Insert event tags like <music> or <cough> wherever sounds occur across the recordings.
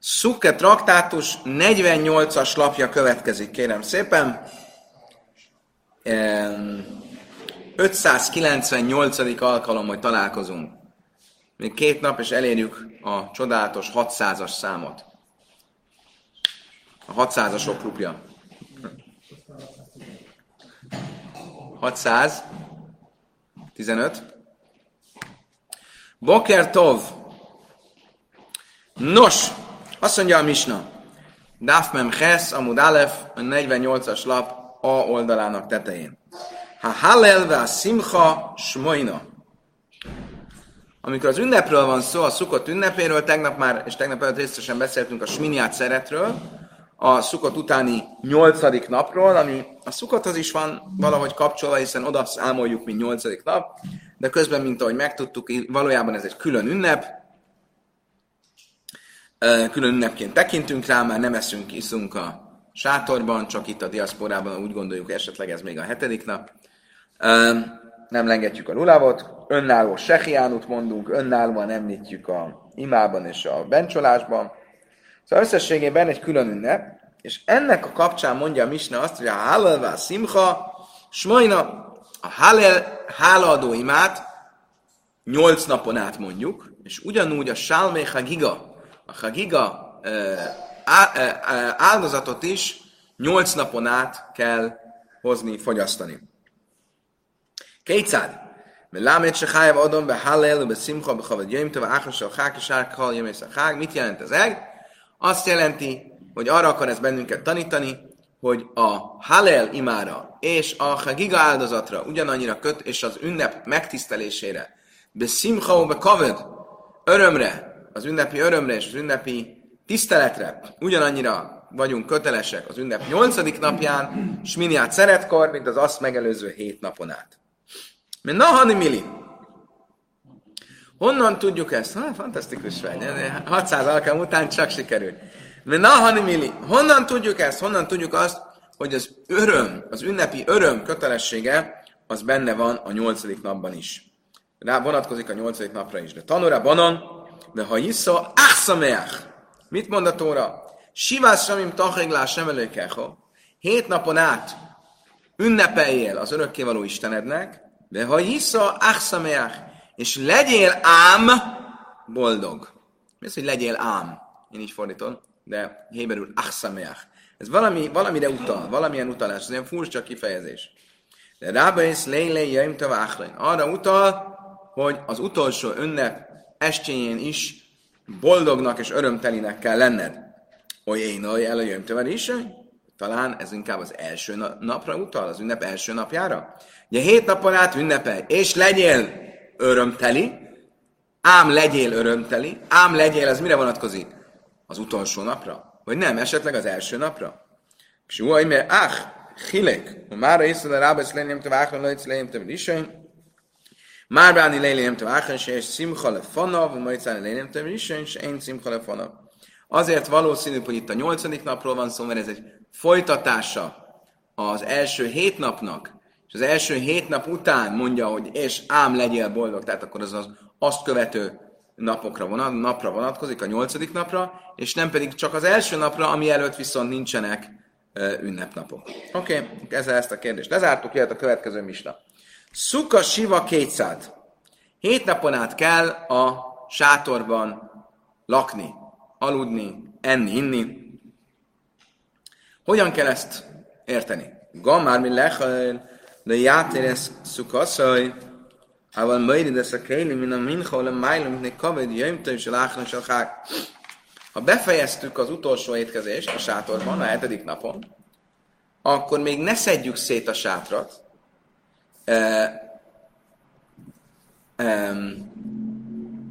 Szukke traktátus 48-as lapja következik, kérem szépen. 598. alkalom, hogy találkozunk. Még két nap, és elérjük a csodálatos 600-as számot. A 600-as oklupja. 600. 15. Boker Tov. Nos, azt mondja a Misna. Daf Mem Ches, Amud Alef, a 48-as lap A oldalának tetején. Ha Hallelve a Simcha Smoina. Amikor az ünnepről van szó, a szukott ünnepéről, tegnap már, és tegnap előtt részesen beszéltünk a Sminiát szeretről, a szukott utáni nyolcadik napról, ami a szukothoz is van valahogy kapcsolva, hiszen oda számoljuk, mint nyolcadik nap, de közben, mint ahogy megtudtuk, valójában ez egy külön ünnep, külön ünnepként tekintünk rá, már nem eszünk, iszunk a sátorban, csak itt a diaszporában úgy gondoljuk, esetleg ez még a hetedik nap. Nem lengetjük a lulavot, önálló sehiánut mondunk, önállóan említjük a imában és a bencsolásban. Szóval összességében egy külön ünnep, és ennek a kapcsán mondja a Misna azt, hogy a Hallelvá Simcha, Smajna, a Hallel hálaadó imát nyolc napon át mondjuk, és ugyanúgy a Salmé Hagiga, a Hagiga áldozatot is nyolc napon át kell hozni, fogyasztani. Kétszád. Melamed se hájav adom be hallel, be simcha, be chavad jöjjm, tova áchas, a chák, és kal, jöjjm, és a Mit jelent ez eg? Azt jelenti, hogy arra akar ez bennünket tanítani, hogy a Hallel imára és a Hagiga áldozatra ugyanannyira köt, és az ünnep megtisztelésére, be simcha, be kaved, örömre, az ünnepi örömre és az ünnepi tiszteletre ugyanannyira vagyunk kötelesek az ünnep nyolcadik napján, és miniát szeretkor, mint az azt megelőző hét napon át. Mert nahani mili. Honnan tudjuk ezt? Ha, fantasztikus vagy. 600 alkalom után csak sikerült. Mert nahani mili. Honnan tudjuk ezt? Honnan tudjuk azt, hogy az öröm, az ünnepi öröm kötelessége, az benne van a nyolcadik napban is. Rá vonatkozik a nyolcadik napra is. De tanúra banon, de haissza, achszameach. Mit mond a Tóra? Sivász samim tacheglás sem előkecho. Hét napon át ünnepeljél az örökkévaló Istenednek, de ha hisza achszameach, és legyél ám boldog. Mi az, hogy legyél ám? Én így fordítom, de héberül achszameach. Ez valami, valamire utal, valamilyen utalás, ez ilyen furcsa kifejezés. De rába és lélé jaim Arra utal, hogy az utolsó ünnep estjén is boldognak és örömtelinek kell lenned. Oly én, oly el a jöjjön is, talán ez inkább az első napra utal, az ünnep első napjára. Ugye hét napon át ünnepelj, és legyél örömteli, ám legyél örömteli, ám legyél, ez mire vonatkozik? Az utolsó napra? Vagy nem, esetleg az első napra? És mert ach, hilek, már észre a és lényem te váglan, lejtsz lényem te már báni lélém te váglan, és szimcha le fanav, majd szállni lényem te és én szimcha le fanav. Azért valószínű, hogy itt a nyolcadik napról van szó, mert ez egy folytatása az első hét napnak, és az első hét nap után mondja, hogy és ám legyél boldog, tehát akkor az az azt követő napokra vonat, napra vonatkozik, a nyolcadik napra, és nem pedig csak az első napra, ami előtt viszont nincsenek ünnepnapok. Oké, okay, ezzel ezt a kérdést lezártuk, jöhet a következő misna. Szuka siva kétszád. Hét napon át kell a sátorban lakni, aludni, enni, inni. Hogyan kell ezt érteni? Gamár mi lechel, de játéres szukaszaj, hával möjrides a kéli, min a minchol a májlom, ne kaved jöjmtő és a Ha befejeztük az utolsó étkezést a sátorban, a hetedik napon, akkor még ne szedjük szét a sátrat, eh,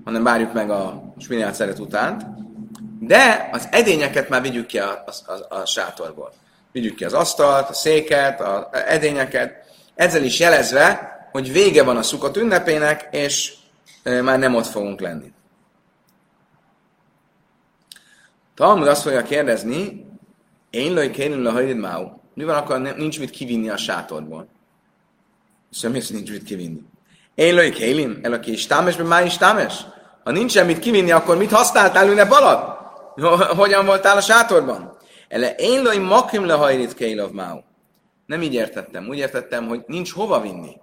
hanem várjuk meg a spinát szeret után, de az edényeket már vigyük ki a, a, a, a sátorból. Vigyük ki az asztalt, a széket, az edényeket, ezzel is jelezve, hogy vége van a szukat ünnepének, és e, már nem ott fogunk lenni. Talmud azt fogja kérdezni, én lőj kérünk le hajrid máu. Mi van akkor, nincs mit kivinni a sátorból? Szóval mi nincs mit kivinni? Én lőj kélim, el aki is támes, már is támes? Ha nincs mit kivinni, akkor mit használtál ünnep alatt? Hogyan voltál a sátorban? Ele én loj makim le hajrit Kejlov Máu. Nem így értettem. Úgy értettem, hogy nincs hova vinni.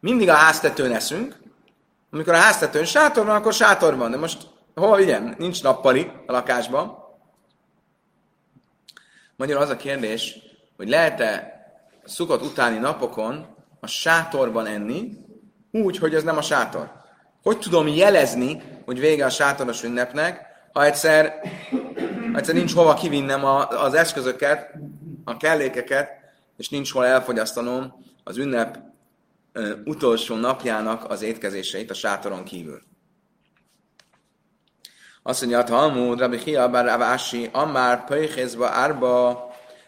Mindig a háztetőn eszünk. Amikor a háztetőn sátor van, akkor sátor van. De most hova vigyem? Nincs nappali a lakásban. Magyarul az a kérdés, hogy lehet-e szukott utáni napokon a sátorban enni, úgy, hogy ez nem a sátor. Hogy tudom jelezni, hogy vége a sátoros ünnepnek, ha egyszer, ha egyszer nincs hova kivinnem a, az eszközöket, a kellékeket, és nincs hol elfogyasztanom az ünnep ö, utolsó napjának az étkezéseit a sátoron kívül. Azt mondja, a Talmud, Rabbi Chia, bár Avási, Ammár, Pöjchézba, Árba,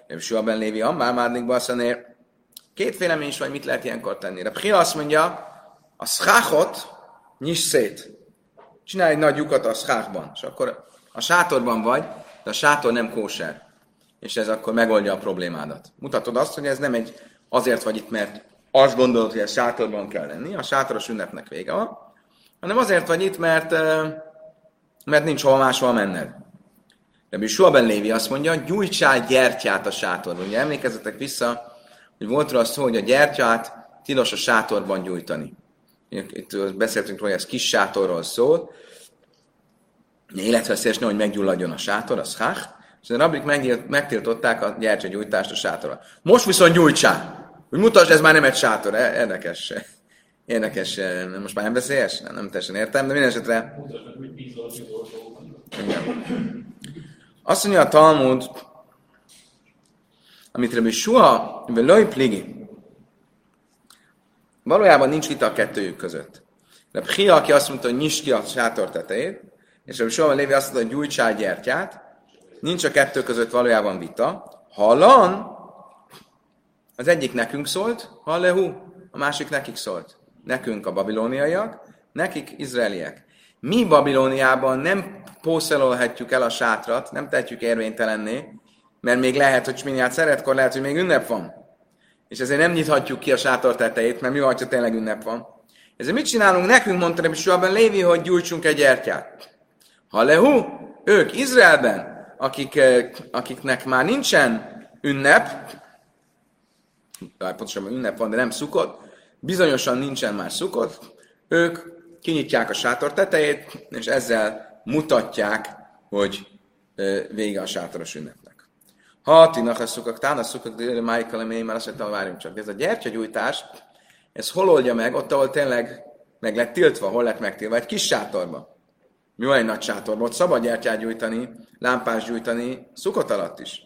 Rabbi Shua ben Lévi, Ammár, Mádnikba, azt mondja, két vélemény is vagy, mit lehet ilyenkor tenni. Rabbi Chia azt mondja, a szkáhot nyis szét. Csinálj egy nagy lyukat a szkákban, és akkor a sátorban vagy, de a sátor nem kóser. És ez akkor megoldja a problémádat. Mutatod azt, hogy ez nem egy azért vagy itt, mert azt gondolod, hogy a sátorban kell lenni, a sátoros ünnepnek vége van, hanem azért vagy itt, mert, mert nincs hova máshol menned. Rabbi Suaben Lévi azt mondja, gyújtsál gyertyát a sátorban. Ugye emlékezzetek vissza, hogy volt rá szó, hogy a gyertyát tilos a sátorban gyújtani. Itt beszéltünk róla, hogy ez kis sátorról szól, életveszélyes hogy meggyulladjon a sátor, az hach, és a rabik megtiltották a gyertyagyújtást a sátorra. Most viszont gyújtsál! Hogy mutasd, ez már nem egy sátor. E, érdekes. Érdekes. E, most már nem veszélyes? Nem, nem teljesen értem, de minden esetre... Azt mondja a Talmud, amit Rabbi Suha, Veloj Pligi, Valójában nincs vita a kettőjük között. De Hia, aki azt mondta, hogy nyisd ki a sátor tetejét, és a Soha Lévi azt mondta, hogy gyújtsál gyertyát, nincs a kettő között valójában vita. Hallan, az egyik nekünk szólt, hallehu, a másik nekik szólt. Nekünk a babilóniaiak, nekik izraeliek. Mi Babilóniában nem pószelolhatjuk el a sátrat, nem tehetjük érvénytelenné, mert még lehet, hogy Sminiát szeretkor lehet, hogy még ünnep van és ezért nem nyithatjuk ki a sátor tetejét, mert mi van, ha tényleg ünnep van. Ezért mit csinálunk? Nekünk mondta Rabbi Suaben Lévi, hogy gyújtsunk egy gyertyát. Ha lehu, ők Izraelben, akik, eh, akiknek már nincsen ünnep, bár pontosan ünnep van, de nem szukott, bizonyosan nincsen már szukott, ők kinyitják a sátor tetejét, és ezzel mutatják, hogy eh, vége a sátoros ünnep. Ha tinak a szukak, tán a szukak, de Michael emény, mert azt mondtam, várjunk csak. Ez a gyertyagyújtás, ez hol oldja meg, ott, ahol tényleg meg lett tiltva, hol lett megtiltva, egy kis sátorba. Mi egy nagy sátorban? Ott szabad gyertyát gyújtani, lámpás gyújtani, szukott alatt is.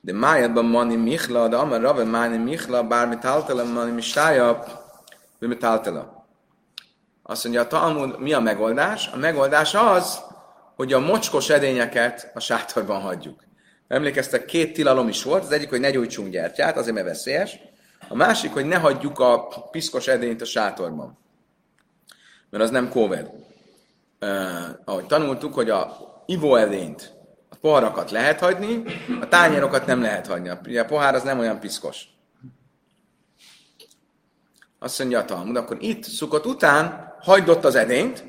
De májadban mani michla, de amar rave mani michla, bármi táltala, mani mistája, mi táltala. Azt mondja, a Talmud, mi a megoldás? A megoldás az, hogy a mocskos edényeket a sátorban hagyjuk. Emlékeztek, két tilalom is volt. Az egyik, hogy ne gyújtsunk gyertyát, azért mert veszélyes. A másik, hogy ne hagyjuk a piszkos edényt a sátorban. Mert az nem kóved. Uh, ahogy tanultuk, hogy a ivóedényt, a poharakat lehet hagyni, a tányérokat nem lehet hagyni. A pohár az nem olyan piszkos. Azt mondja a Talmud, akkor itt szukott után hagyd ott az edényt,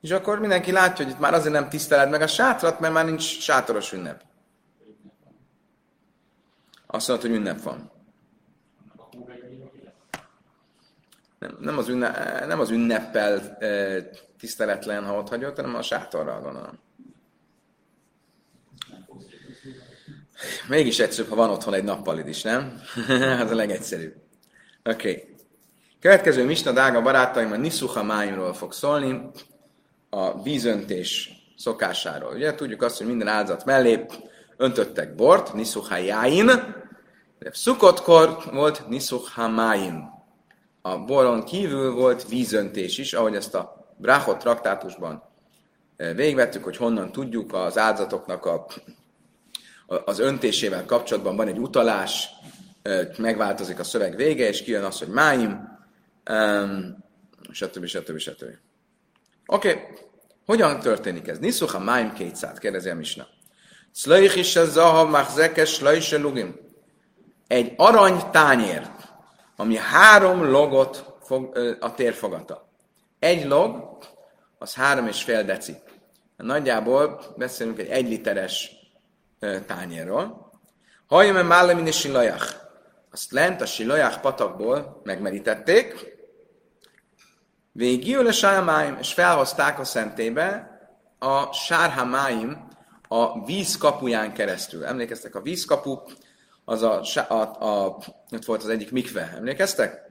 és akkor mindenki látja, hogy itt már azért nem tiszteled meg a sátrat, mert már nincs sátoros ünnep azt mondta, hogy ünnep van. Nem, nem, az, ünnep, nem az ünneppel e, tiszteletlen, ha ott hagyott, hanem a sátorral van. Mégis egyszerűbb, ha van otthon egy nappalid is, nem? <laughs> Ez a legegyszerűbb. Oké. Okay. Következő Misna, drága barátaim, a Nisuha májumról fog szólni, a vízöntés szokásáról. Ugye tudjuk azt, hogy minden áldozat mellé öntöttek bort, Nisuha jáin, Szukottkor volt Nisuch Hamáim. A boron kívül volt vízöntés is, ahogy ezt a Brachot traktátusban eh, végvettük, hogy honnan tudjuk az áldozatoknak a, az öntésével kapcsolatban van egy utalás, eh, megváltozik a szöveg vége, és kijön az, hogy máim, stb. stb. stb. Oké, okay. hogyan történik ez? Niszucha máim kétszát, kérdezi a Misna. Szlöjch is a zahav machzekes lugim egy arany tányér, ami három logot fog, a térfogata. Egy log, az három és fél deci. Nagyjából beszélünk egy egy literes tányérról. Hajjam mállamin és silajach. Azt lent a silajach patakból megmerítették, Végül a sámáim, és felhozták a szentébe a sárhamáim a víz kapuján keresztül. Emlékeztek, a vízkapu, az a, a, a, ott volt az egyik mikve, emlékeztek?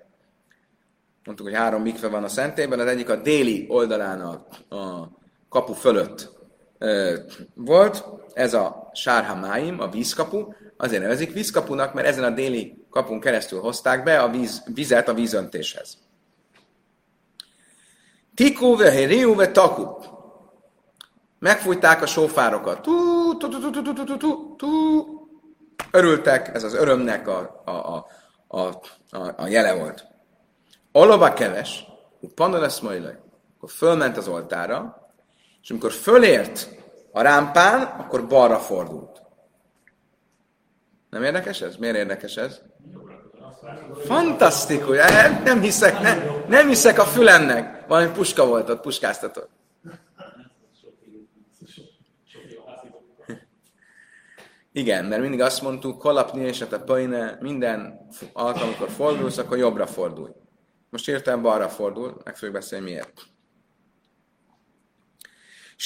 Mondtuk, hogy három mikve van a szentében, az egyik a déli oldalán a, a kapu fölött ö, volt, ez a sárhamáim, a vízkapu, azért nevezik vízkapunak, mert ezen a déli kapun keresztül hozták be a víz, vizet a vízöntéshez. Tikú ve riú ve taku. Megfújták a sófárokat. Tú, tú, tú, tú, tú, tú, tú, tú, tú. Örültek, ez az örömnek a, a, a, a, a, a jele volt. Alaba keves, panna lesz majd akkor fölment az oltára, és amikor fölért a rámpán, akkor balra fordult. Nem érdekes ez? Miért érdekes ez? Fantasztikus! Nem hiszek, nem, nem hiszek a fülemnek. Valami puska volt ott, puskáztatott. Igen, mert mindig azt mondtuk, kolapni és a pajne, minden alkalom, amikor fordulsz, akkor jobbra fordulj. Most értem balra fordul, meg fogjuk beszélni miért.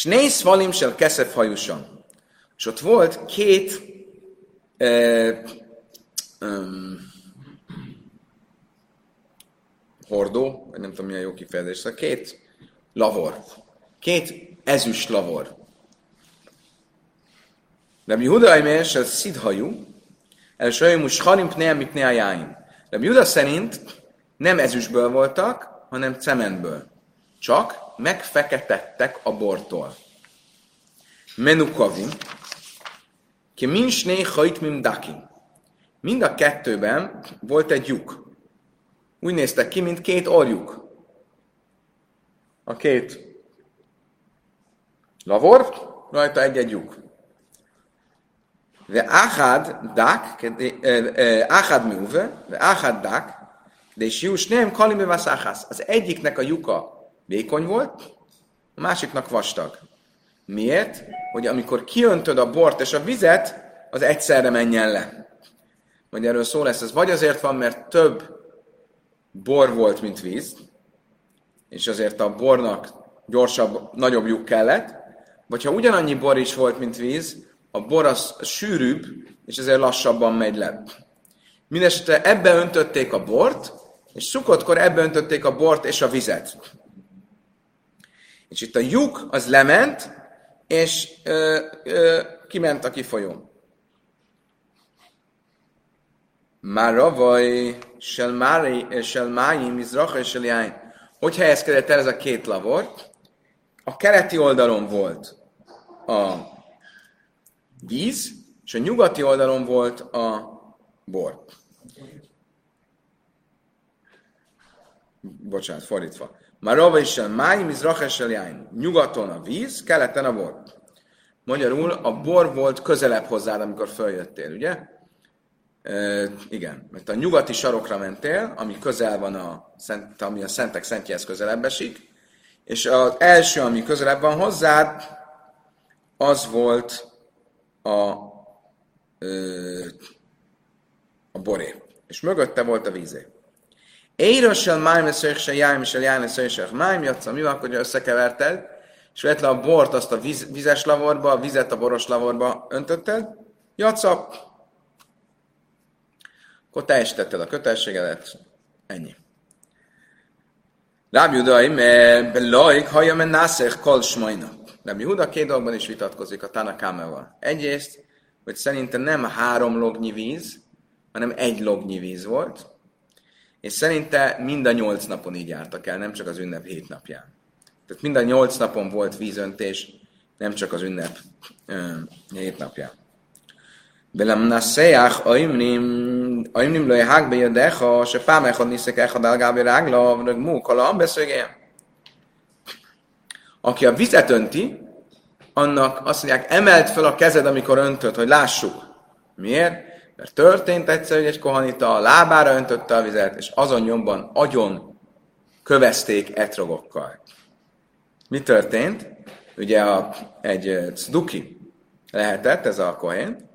Néz valim sel keszef hajuson. És ott volt két eh, um, hordó, vagy nem tudom milyen jó kifejezés, szóval két lavor, két ezüst lavor. Rabbi Huda Aimér, ez szidhajú, el sajom most harim pnea mi pnea jáim. Rabbi Huda szerint nem ezüstből voltak, hanem cementből. Csak megfeketettek a bortól. Menukavim, ki minsné hajt mim dakim. Mind a kettőben volt egy lyuk. Úgy néztek ki, mint két orjuk. A két lavor, rajta egy-egy lyuk. Dak, áhád műve, de áhád dak, de is jús nem kalime vaszáhász. Az egyiknek a lyuka vékony volt, a másiknak vastag. Miért? Hogy amikor kiöntöd a bort és a vizet, az egyszerre menjen le. Vagy erről szó lesz, ez vagy azért van, mert több bor volt, mint víz, és azért a bornak gyorsabb, nagyobb lyuk kellett, vagy ha ugyanannyi bor is volt, mint víz, a bor az sűrűbb, és ezért lassabban megy le. Mindenesetre ebbe öntötték a bort, és szukottkor ebbe öntötték a bort és a vizet. És itt a lyuk az lement, és ö, ö, kiment a kifolyón. Máravaj, sel máim, mizracha és jány. Hogy helyezkedett el ez a két lavor? A keleti oldalon volt a víz, és a nyugati oldalon volt a bor. Bocsánat, fordítva. Marava is a máj, mizrachesel. Nyugaton a víz, keleten a bor. Magyarul a bor volt közelebb hozzád, amikor följöttél, ugye? igen, mert a nyugati sarokra mentél, ami közel van a, szent, ami a szentek szentjéhez közelebb esik, és az első, ami közelebb van hozzád, az volt a, a boré. És mögötte volt a vízé. Érossel májme szöjse jájm és a jájme szöjse májm jatsza, mi van, akkor összekeverted, és vett le a bort azt a víz, vizes lavorba, a vizet a boros lavorba öntötted, jatsza, akkor teljesítetted a kötelességedet, ennyi. Ráb Judai, mert lajk hallja, Rabbi Huda két dologban is vitatkozik a Tanakámeval. Egyrészt, hogy szerinte nem három lognyi víz, hanem egy lognyi víz volt, és szerinte mind a nyolc napon így jártak el, nem csak az ünnep hét napján. Tehát mind a nyolc napon volt vízöntés, nem csak az ünnep ö, hét napján. Belem naseach aimnim, aimnim lőj hákbe jödeha, se fámechod niszek echad elgábi rágla, rög múkala, beszögél. Aki a vizet önti, annak azt mondják, emelt fel a kezed, amikor öntöd, hogy lássuk. Miért? Mert történt egyszer, hogy egy kohanita a lábára öntötte a vizet, és azon nyomban agyon kövezték etrogokkal. Mi történt? ugye a, egy cduki lehetett, ez a kohén,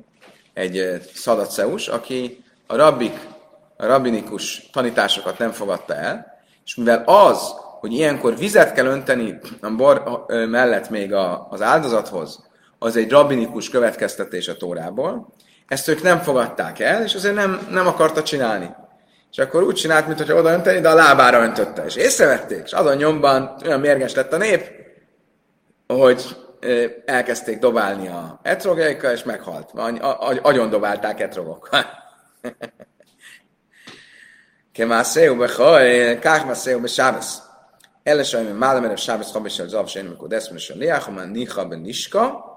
egy szadatceus, aki a rabbik, a rabbinikus tanításokat nem fogadta el, és mivel az, hogy ilyenkor vizet kell önteni a bor mellett még a, az áldozathoz, az egy rabbinikus következtetés a Tórából, ezt ők nem fogadták el, és azért nem, nem akarta csinálni. És akkor úgy csinált, mintha oda önteni, de a lábára öntötte. És észrevették, és azon nyomban olyan mérges lett a nép, hogy elkezdték dobálni a etrogjaikkal, és meghalt. Agyon dobálták etrogokkal. <laughs> Kemászéu behaj, kákmászéu be Ele sajmi málem erre sábesz habesel zav se amikor liáhamán niha ben niska.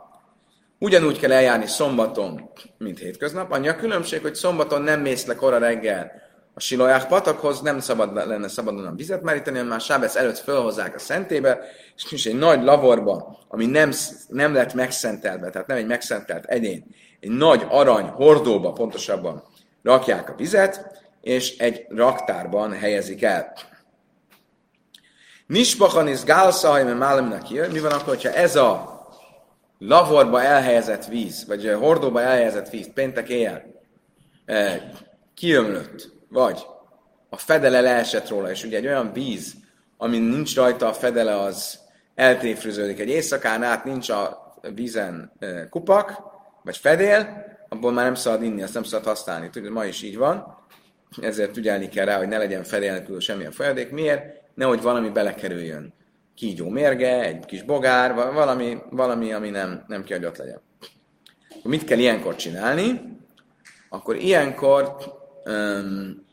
Ugyanúgy kell eljárni szombaton, mint hétköznap. Annyi a különbség, hogy szombaton nem mész le kora reggel a siloják patakhoz, nem szabad lenne szabadon a vizet meríteni, hanem már sábesz előtt fölhozzák a szentébe, és nincs egy nagy lavorba, ami nem, nem lett megszentelve, tehát nem egy megszentelt egyén, egy nagy arany hordóba pontosabban rakják a vizet, és egy raktárban helyezik el. Nisbachan is gálszaj, mert málemnek. Mi van akkor, hogyha ez a lavorba elhelyezett víz, vagy a hordóba elhelyezett víz péntek éjjel eh, kiömlött, vagy a fedele leesett róla, és ugye egy olyan víz, amin nincs rajta a fedele, az eltéfrűződik. Egy éjszakán át nincs a vízen eh, kupak, vagy fedél, abból már nem szabad inni, azt nem szabad használni. Tudod, ma is így van ezért ügyelni kell rá, hogy ne legyen fedél nélkül semmilyen folyadék. Miért? Nehogy valami belekerüljön. Kígyó mérge, egy kis bogár, valami, valami ami nem, nem kell, hogy ott legyen. Mit kell ilyenkor csinálni? Akkor ilyenkor um,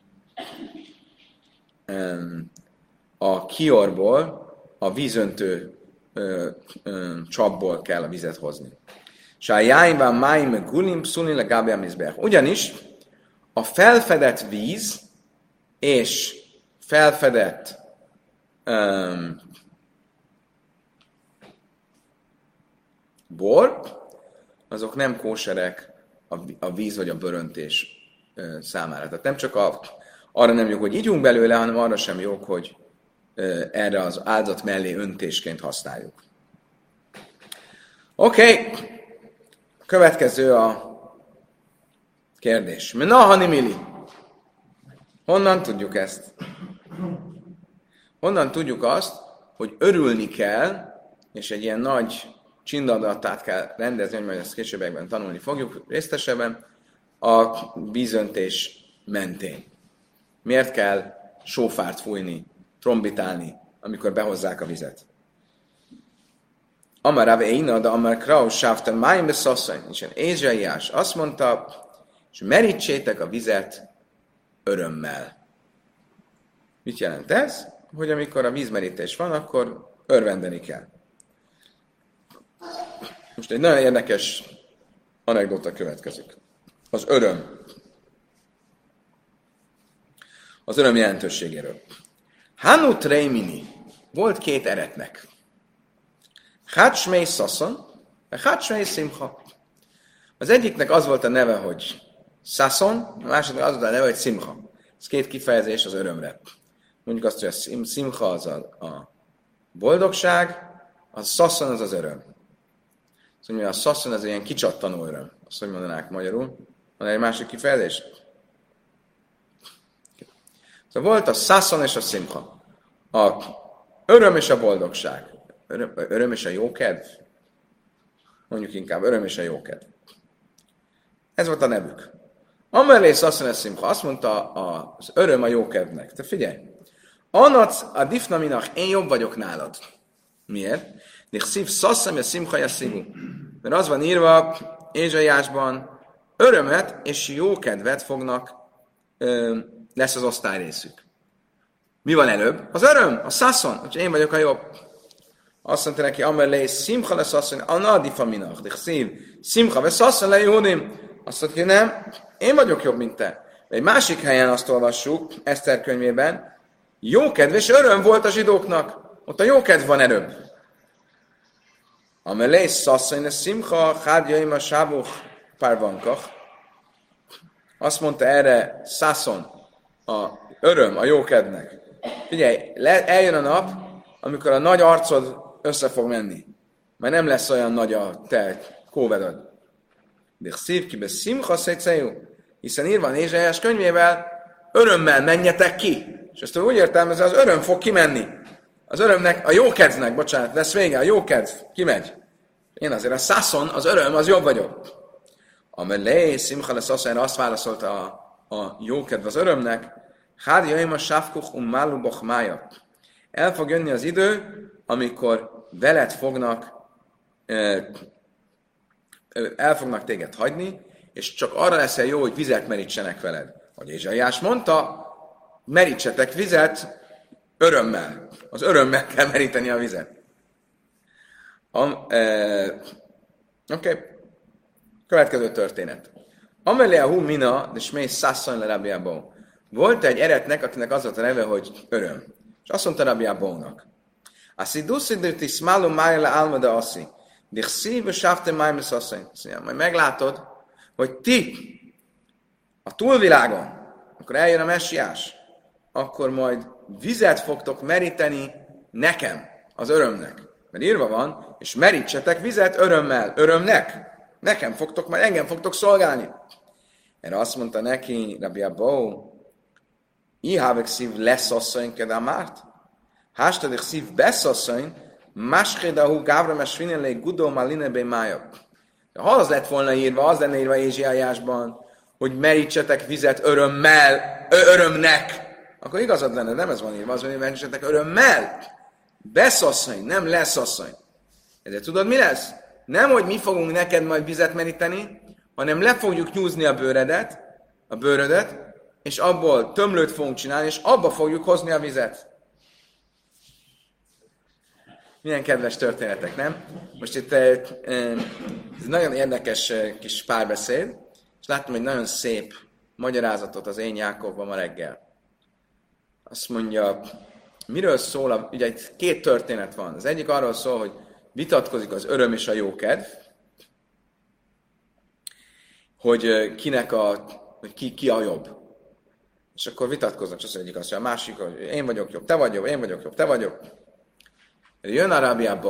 um, a kiorból, a vízöntő ö, csapból kell a vizet hozni. Sájáimban máim gulim pszulin legabe Ugyanis a felfedett víz és felfedett um, bor, azok nem kóserek a, víz vagy a böröntés számára. Tehát nem csak a, arra nem jó, hogy ígyunk belőle, hanem arra sem jó, hogy erre az áldott mellé öntésként használjuk. Oké, okay. következő a Kérdés. Na, hanimili. Honnan tudjuk ezt? Honnan tudjuk azt, hogy örülni kell, és egy ilyen nagy csindadatát kell rendezni, hogy majd ezt későbbekben tanulni fogjuk résztesebben, a vízöntés mentén. Miért kell sófárt fújni, trombitálni, amikor behozzák a vizet? Amar Rav Eina, de Amar Kraus Sáfta Májm Beszasszony, és Ézsaiás azt mondta, és merítsétek a vizet örömmel. Mit jelent ez? Hogy amikor a vízmerítés van, akkor örvendeni kell. Most egy nagyon érdekes anekdota következik. Az öröm. Az öröm jelentőségéről. Hanu Treimini volt két eretnek. Hácsmei Szaszon, Hácsmei Simcha. Az egyiknek az volt a neve, hogy Sasson, a másodiknak az a neve, hogy Simcha. Ez két kifejezés az örömre. Mondjuk azt, hogy a Simcha az a, a boldogság, a Sasson az az öröm. Szóval a Sasson az ilyen kicsattanó öröm. Azt hogy mondanák magyarul? Van egy másik kifejezés? Szóval volt a Sasson és a Simcha. A öröm és a boldogság. Öröm, öröm és a jókedv? Mondjuk inkább öröm és a jókedv. Ez volt a nevük. Amelész azt mondja, azt mondta az öröm a jókedvnek. Te figyelj, Anac a difnaminach, én jobb vagyok nálad. Miért? Nich szív szasszam, a szimchaja szívú. Mert az van írva Ézsaiásban, örömet és jókedvet fognak, ö, lesz az osztályrészük. Mi van előbb? Az öröm, a szaszon, hogy én vagyok a jobb. Azt mondta neki, amelé szimcha lesz azt mondja, anadifa minach, de szív, szimcha vesz szaszon le azt mondja, nem, én vagyok jobb, mint te. Egy másik helyen azt olvassuk, Eszter könyvében, jókedv és öröm volt a zsidóknak. Ott a jókedv van előbb. Amelé szasszony a szimcha, hádjaim a sábuch párvankach. Azt mondta erre Szaszon, a öröm, a jókedvnek. Figyelj, le, eljön a nap, amikor a nagy arcod össze fog menni. Már nem lesz olyan nagy a te kóvedod. De szív ki be szimcha hiszen írva a könyvével, örömmel menjetek ki. És ezt úgy értelmezve, az öröm fog kimenni. Az örömnek, a jókedvnek, bocsánat, lesz vége, a jókedv kimegy. Én azért a szaszon, az öröm, az jobb vagyok. A mellé, szimcha lesz azt válaszolta a, a jókedv az örömnek, Hád jöjjön a sávkuch um mája. El fog jönni az idő, amikor veled fognak, el fognak téged hagyni, és csak arra leszel jó, hogy vizet merítsenek veled. Hogy Ézsaiás mondta, merítsetek vizet örömmel. Az örömmel kell meríteni a vizet. e, Oké. Okay. Következő történet. Amelé a hú mina, de smé szásszony le Volt egy eretnek, akinek az volt a neve, hogy öröm. És azt mondta Rabbi Abónak. Asi duszidir tiszmáló májle álmada aszi. Dixi, besávte májmes asszi. Majd meglátod, hogy ti a túlvilágon, akkor eljön a messiás, akkor majd vizet fogtok meríteni nekem, az örömnek. Mert írva van, és merítsetek vizet örömmel, örömnek. Nekem fogtok, majd engem fogtok szolgálni. Erre azt mondta neki, Rabbi Abba, Ihávek szív lesz asszony kedámárt? Hástadik szív besz asszony, máskédahu gávra mesvinelé gudó maline be májak. Ha az lett volna írva, az lenne írva Ézsiájásban, hogy merítsetek vizet örömmel, örömnek, akkor igazad lenne, nem ez van írva, az hogy merítsetek örömmel. Beszasszony, nem lesz asszony. Ezért tudod, mi lesz? Nem, hogy mi fogunk neked majd vizet meríteni, hanem le fogjuk nyúzni a bőredet, a bőrödet, és abból tömlőt fogunk csinálni, és abba fogjuk hozni a vizet. Milyen kedves történetek, nem? Most itt ez nagyon érdekes eh, kis párbeszéd, és láttam egy nagyon szép magyarázatot az én Jákobban ma reggel. Azt mondja, miről szól, a, ugye egy két történet van. Az egyik arról szól, hogy vitatkozik az öröm és a jókedv, hogy kinek a, hogy ki, ki a jobb. És akkor vitatkoznak, és az egyik azt mondja, a másik, hogy én vagyok jobb, te vagy jobb, én vagyok jobb, te vagy jobb. Jön Arábia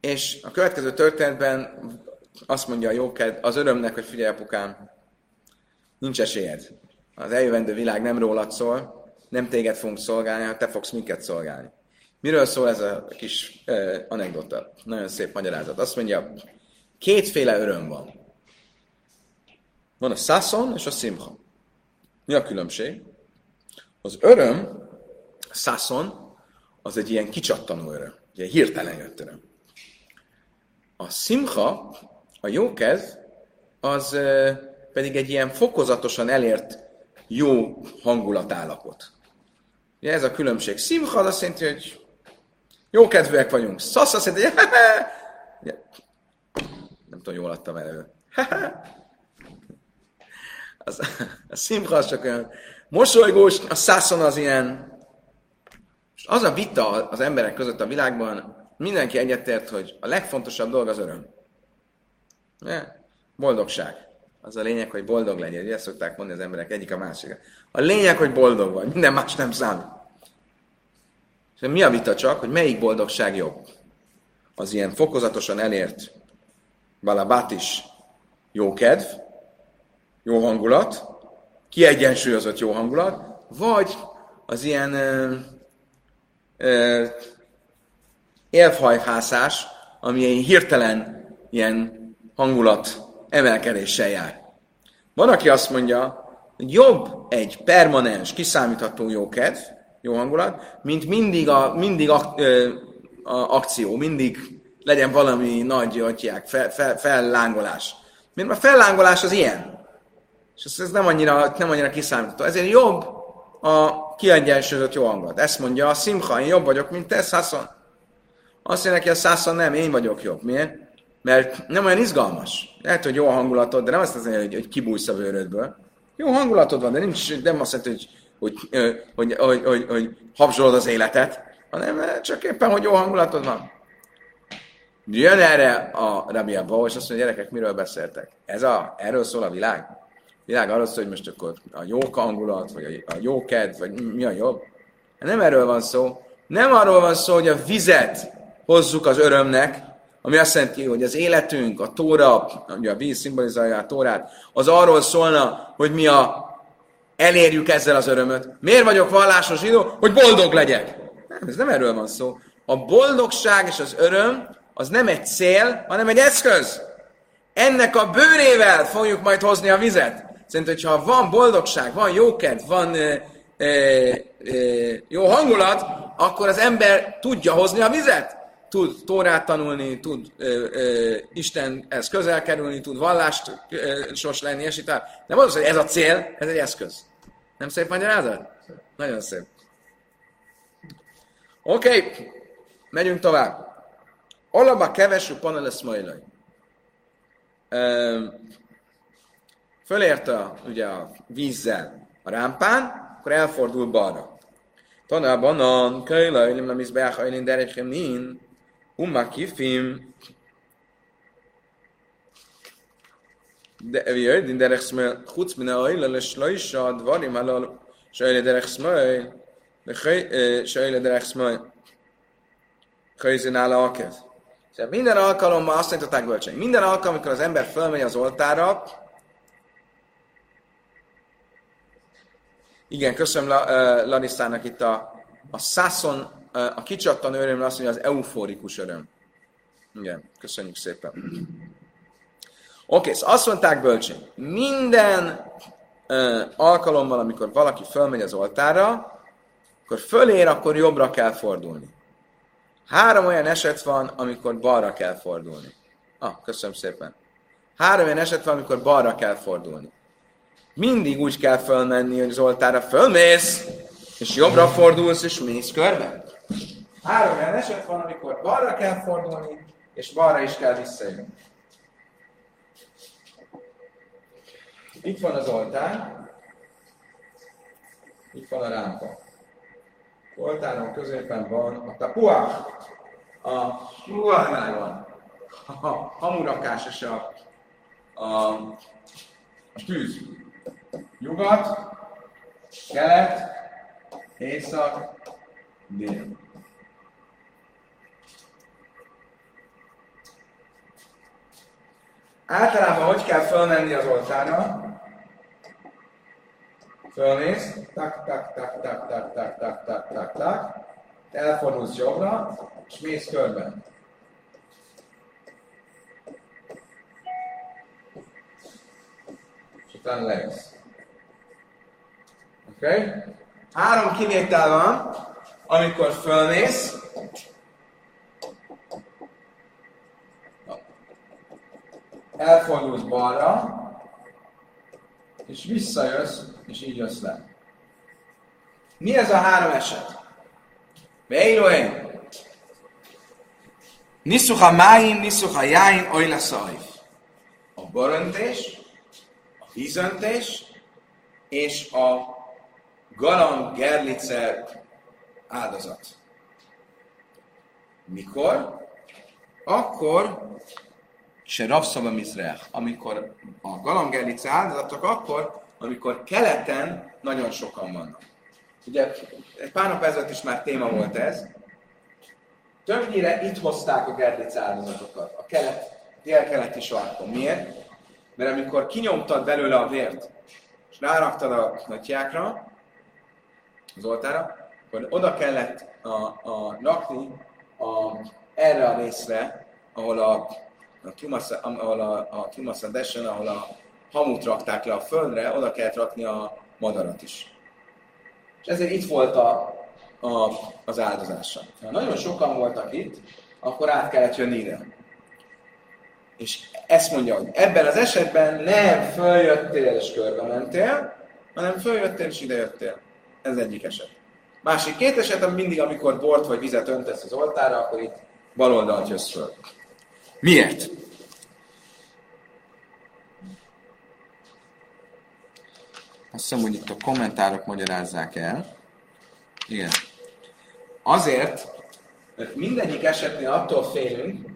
és a következő történetben azt mondja a jóked az örömnek, hogy figyelj apukám, nincs esélyed. Az eljövendő világ nem rólad szól, nem téged fogunk szolgálni, hanem te fogsz minket szolgálni. Miről szól ez a kis uh, anekdota? Nagyon szép magyarázat. Azt mondja, kétféle öröm van. Van a szaszon és a szimha. Mi a különbség? Az öröm, a az egy ilyen kicsattanó öröm, egy hirtelen jött öröm. A szimha, a jókez, az pedig egy ilyen fokozatosan elért jó hangulatállapot. Ugye ez a különbség. Szimha az azt jelenti, hogy jó kedvűek vagyunk. Szasz azt jelenti, hogy <laughs> nem tudom, jól adtam elő. az, a szimha az csak olyan mosolygós, a szászon az ilyen az a vita az emberek között a világban, mindenki egyetért, hogy a legfontosabb dolog az öröm. Ne? Boldogság. Az a lényeg, hogy boldog legyen. Ugye ezt szokták mondani az emberek egyik a másik. A lényeg, hogy boldog vagy. Minden más nem számít. És mi a vita csak, hogy melyik boldogság jobb? Az ilyen fokozatosan elért balabát is jó kedv, jó hangulat, kiegyensúlyozott jó hangulat, vagy az ilyen élfhajhászás, ami egy hirtelen ilyen hangulat emelkedéssel jár. Van, aki azt mondja, hogy jobb egy permanens, kiszámítható jó kedv, jó hangulat, mint mindig a, mindig a, a akció, mindig legyen valami nagy, atyák, fel, fel, fellángolás. Mert a fellángolás az ilyen. És ez, nem, annyira, nem annyira kiszámítható. Ezért jobb a kiegyensúlyozott jó hangot. Ezt mondja a Simcha, én jobb vagyok, mint te, Szaszon. Azt mondja neki a Szaszon, nem, én vagyok jobb. Miért? Mert nem olyan izgalmas. Lehet, hogy jó a hangulatod, de nem azt mondja, hogy, hogy kibújsz a vőrödből. Jó hangulatod van, de nincs, nem azt mondja, hogy, hogy, hogy, hogy, hogy, hogy habzsolod az életet, hanem csak éppen, hogy jó hangulatod van. Jön erre a Rabbi Abba, és azt mondja, gyerekek, miről beszéltek? Ez a, erről szól a világ? világ arról szól, hogy most akkor a jó hangulat, vagy a jó kedv, vagy mi a jobb. Nem erről van szó. Nem arról van szó, hogy a vizet hozzuk az örömnek, ami azt jelenti, hogy az életünk, a tóra, ugye a víz szimbolizálja a tórát, az arról szólna, hogy mi a elérjük ezzel az örömöt. Miért vagyok vallásos zsidó? Hogy boldog legyek. Nem, ez nem erről van szó. A boldogság és az öröm az nem egy cél, hanem egy eszköz. Ennek a bőrével fogjuk majd hozni a vizet. Szerintem, hogyha van boldogság, van jókedv, van ö, ö, ö, jó hangulat, akkor az ember tudja hozni a vizet. Tud Tórát tanulni, tud ö, ö, Istenhez közel kerülni, tud vallásos lenni, és itt Nem az, hogy ez a cél, ez egy eszköz. Nem szép magyarázat? Nagyon szép. Oké, okay. megyünk tovább. Alaba kevesű lesz majlaj. Fölérte ugye a vízzel a rámpán, akkor elfordul balra. Tanában a köjlaj, nem is beállhajlin derechem nin, umma kifim, de ויודעים דרך שמאל, חוץ מן האוילה לשלושה דברים הללו, שאלה דרך שמאל, שאלה דרך שמאל, חייזן על העוקב. Tehát minden alkalommal azt mondták bölcseim, minden alkalommal, amikor az ember fölmegy az oltára, igen, köszönöm Larissának itt a, a szászon, a kicsattan öröm, azt mondja, az euforikus öröm. Igen, köszönjük szépen. Oké, okay, szóval azt mondták bölcsény, minden uh, alkalommal, amikor valaki fölmegy az oltára, akkor fölér, akkor jobbra kell fordulni. Három olyan eset van, amikor balra kell fordulni. Ah, köszönöm szépen. Három olyan eset van, amikor balra kell fordulni. Mindig úgy kell fölmenni, hogy az oltára fölmész, és jobbra fordulsz, és mész körbe. Három olyan eset van, amikor balra kell fordulni, és balra is kell visszajönni. Itt van az oltár, itt van a rámpa. Oltáron középen van a tapua, a muahnál van, a hamurakás és a, a, a tűz. Nyugat, kelet, észak, dél. Általában hogy kell fölmenni az oltára? Fölmész, tak, tak, tak, tak, tak, tak, tak, tak, tak, tak, elfordulsz jobbra, és mész körbe. És utána lejössz. Oké? Okay? Három kivétel van, amikor fölmész, elfordulsz balra, és visszajössz, és így jössz le. Mi ez a három eset? Beilóen. Niszuha máim, niszuha jáin, ojla szajf. A boröntés, a vízöntés, és a galang gerlice áldozat. Mikor? Akkor, se Ravszava amikor a galamgerlice áldozatok akkor, amikor keleten nagyon sokan vannak. Ugye egy pár nap ezelőtt is már téma volt ez. Többnyire itt hozták a gerlice áldozatokat, a kelet, dél-keleti sarkon. Miért? Mert amikor kinyomtad belőle a vért, és ráraktad a nagyjákra, az oltára, akkor oda kellett a, a rakni a, erre a részre, ahol a a Kimasa, ahol a, a Kimasa Desen, ahol a hamut rakták le a földre, oda kellett rakni a madarat is. És ezért itt volt a, a, az áldozása. Ha nagyon sokan voltak itt, akkor át kellett jönni ide. És ezt mondja, hogy ebben az esetben nem följöttél és körbe mentél, hanem följöttél és idejöttél. Ez egyik eset. Másik két eset, mindig, amikor bort vagy vizet öntesz az oltára, akkor itt bal oldalt jössz föl. Miért? Azt hiszem, hogy itt a kommentárok magyarázzák el. Igen. Azért, mert mindegyik esetnél attól félünk,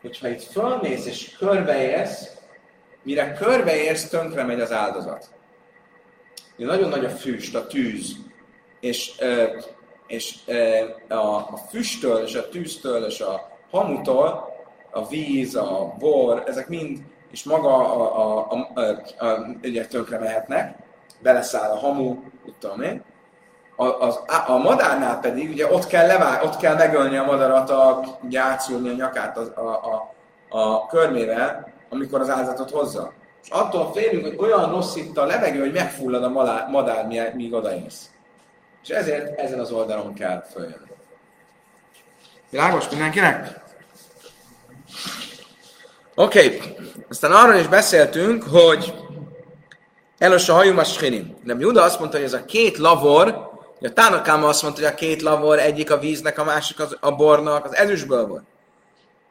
hogyha itt fölmész és körbeérsz, mire körbeérsz, tönkre megy az áldozat. Nagyon nagy a füst, a tűz, és, és a, füsttől, és a tűztől, és a hamutól a víz, a bor, ezek mind, és maga a, a, a, a, a, ugye tönkre mehetnek, beleszáll a hamu, mit tudom én. A, az, a madárnál pedig ugye ott kell, levá, ott kell megölni a madarat, a, ugye átszúrni a nyakát a, a, a, a körmével, amikor az áldozatot hozza. És attól félünk, hogy olyan rossz itt a levegő, hogy megfullad a madár míg odaérsz. És ezért ezen az oldalon kell följönni. Világos mindenkinek? Oké, okay. aztán arról is beszéltünk, hogy Elos a hajum a De Juda azt mondta, hogy ez a két lavor, a Tánakáma azt mondta, hogy a két lavor, egyik a víznek, a másik az, a bornak, az ezüstből volt.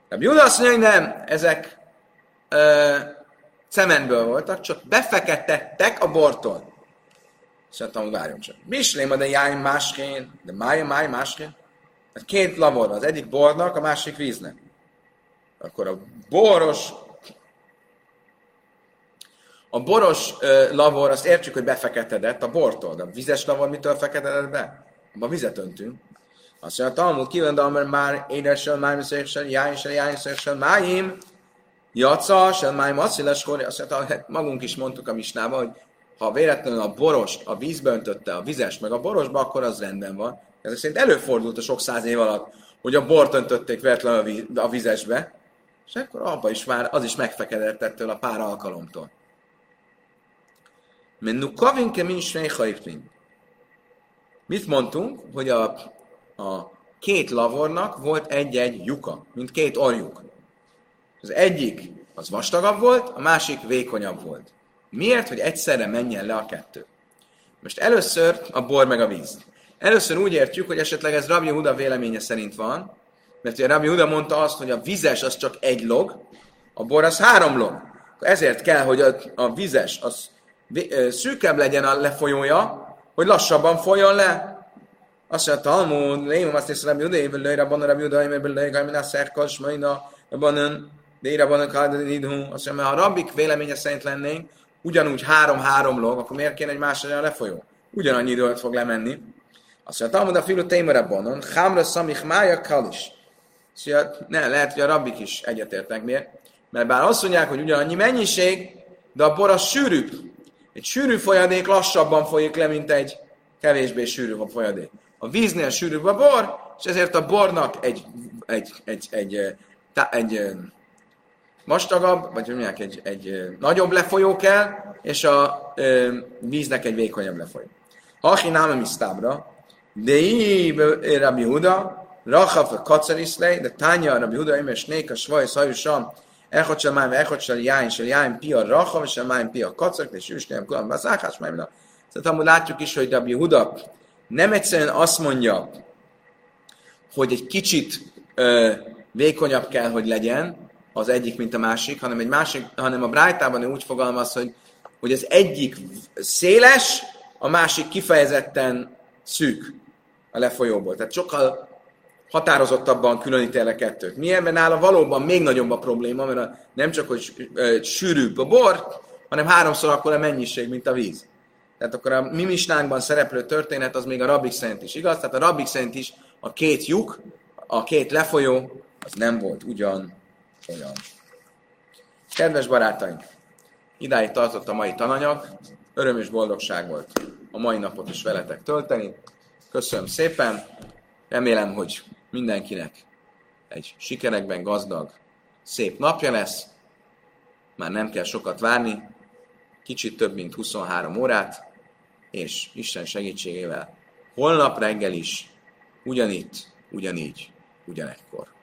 De Juda azt mondja, hogy nem, ezek ö, cementből voltak, csak befekettettek a bortól. És mondtam, várjon csak. Misléma de jáj másként, de mája máj másként. Hát két lavor az egyik bornak, a másik víznek. Akkor a boros a boros lavor, azt értjük, hogy befeketedett a bortól, de a vizes lavor mitől feketedett be? Abba vizet öntünk. Azt mondja, a Talmud kívül, mert már édesen, májim széksen, jájsen, jájsen, májim, jaca, sen májim assziles kori, azt mondja, hát magunk is mondtuk a misnába, hogy ha véletlenül a boros a vízbe öntötte a vizes meg a borosba, akkor az rendben van. Ez szerint előfordult a sok száz év alatt, hogy a bort öntötték véletlenül a vizesbe, és akkor abba is már az is megfekedett ettől a pár alkalomtól. Mennu kavinke min Mit mondtunk? Hogy a, a két lavornak volt egy-egy lyuka, mint két orjuk. Az egyik az vastagabb volt, a másik vékonyabb volt. Miért? Hogy egyszerre menjen le a kettő. Most először a bor meg a víz. Először úgy értjük, hogy esetleg ez Rabbi Huda véleménye szerint van, mert ugye Rabbi Huda mondta azt, hogy a vizes az csak egy log, a bor az három log. Ezért kell, hogy a, a vizes az szűkebb legyen a lefolyója, hogy lassabban folyjon le. Azt mondja, Talmud, lémom azt hiszem, Rabbi Juda, évvel lőre, banna Rabbi Juda, évvel lőre, gajmina szerkas, majna, bannan, de ére banna kádadidhu. Azt mondja, mert ha rabbik véleménye szerint lennénk, ugyanúgy három-három log, akkor miért kéne egy más legyen a lefolyó? Ugyanannyi időt fog lemenni. Azt mondja, Talmud a filu témere bonon, hámra szamich mája kalis. Szóval ne, lehet, hogy a rabbik is egyetértek miért. Mert bár azt mondják, hogy ugyanannyi mennyiség, de a bor az sűrűbb. Egy sűrű folyadék lassabban folyik le, mint egy kevésbé sűrű a folyadék. A víznél sűrűbb a bor, és ezért a bornak egy, egy, egy, egy, egy, egy vastagabb, vagy mondják, egy, egy nagyobb lefolyó kell, és a víznek egy vékonyabb lefolyó. Hachi náma misztábra, de így Rabbi Huda, Rachav a kacariszlej, de tánya Rabbi Huda, imes néka, svaj, szajusam, Echot sem májm, echot sem jájn, sem jájn pia racham, sem májm pia kacak, és ősném kulam bazákás, májm Szóval amúgy látjuk is, hogy Rabbi Huda nem egyszerűen azt mondja, hogy egy kicsit ö, vékonyabb kell, hogy legyen az egyik, mint a másik, hanem egy másik, hanem a Brájtában úgy fogalmaz, hogy, hogy az egyik széles, a másik kifejezetten szűk a lefolyóból. Tehát sokkal határozottabban különíti el a kettőt. Miért? Mert nála valóban még nagyobb a probléma, mert a, nem csak, hogy sűrűbb a bor, hanem háromszor akkor a mennyiség, mint a víz. Tehát akkor a mi misnánkban szereplő történet az még a rabbik szerint is igaz, tehát a rabbik szerint is a két lyuk, a két lefolyó, az nem volt ugyan olyan. Kedves barátaink, idáig tartott a mai tananyag, öröm és boldogság volt a mai napot is veletek tölteni. Köszönöm szépen, remélem, hogy mindenkinek egy sikerekben gazdag, szép napja lesz, már nem kell sokat várni, kicsit több, mint 23 órát, és Isten segítségével holnap reggel is ugyanitt, ugyanígy, ugyanekkor.